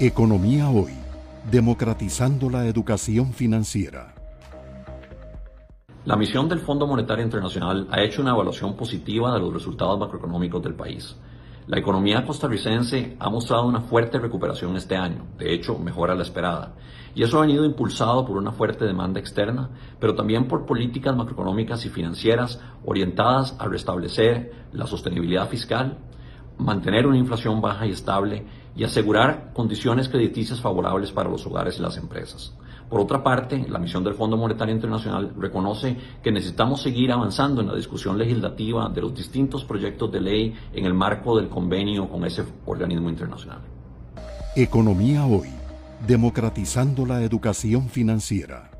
Economía Hoy, democratizando la educación financiera. La misión del Fondo Monetario Internacional ha hecho una evaluación positiva de los resultados macroeconómicos del país. La economía costarricense ha mostrado una fuerte recuperación este año, de hecho mejora la esperada, y eso ha venido impulsado por una fuerte demanda externa, pero también por políticas macroeconómicas y financieras orientadas a restablecer la sostenibilidad fiscal, mantener una inflación baja y estable y asegurar condiciones crediticias favorables para los hogares y las empresas. Por otra parte, la misión del Fondo Monetario Internacional reconoce que necesitamos seguir avanzando en la discusión legislativa de los distintos proyectos de ley en el marco del convenio con ese organismo internacional. Economía hoy, democratizando la educación financiera.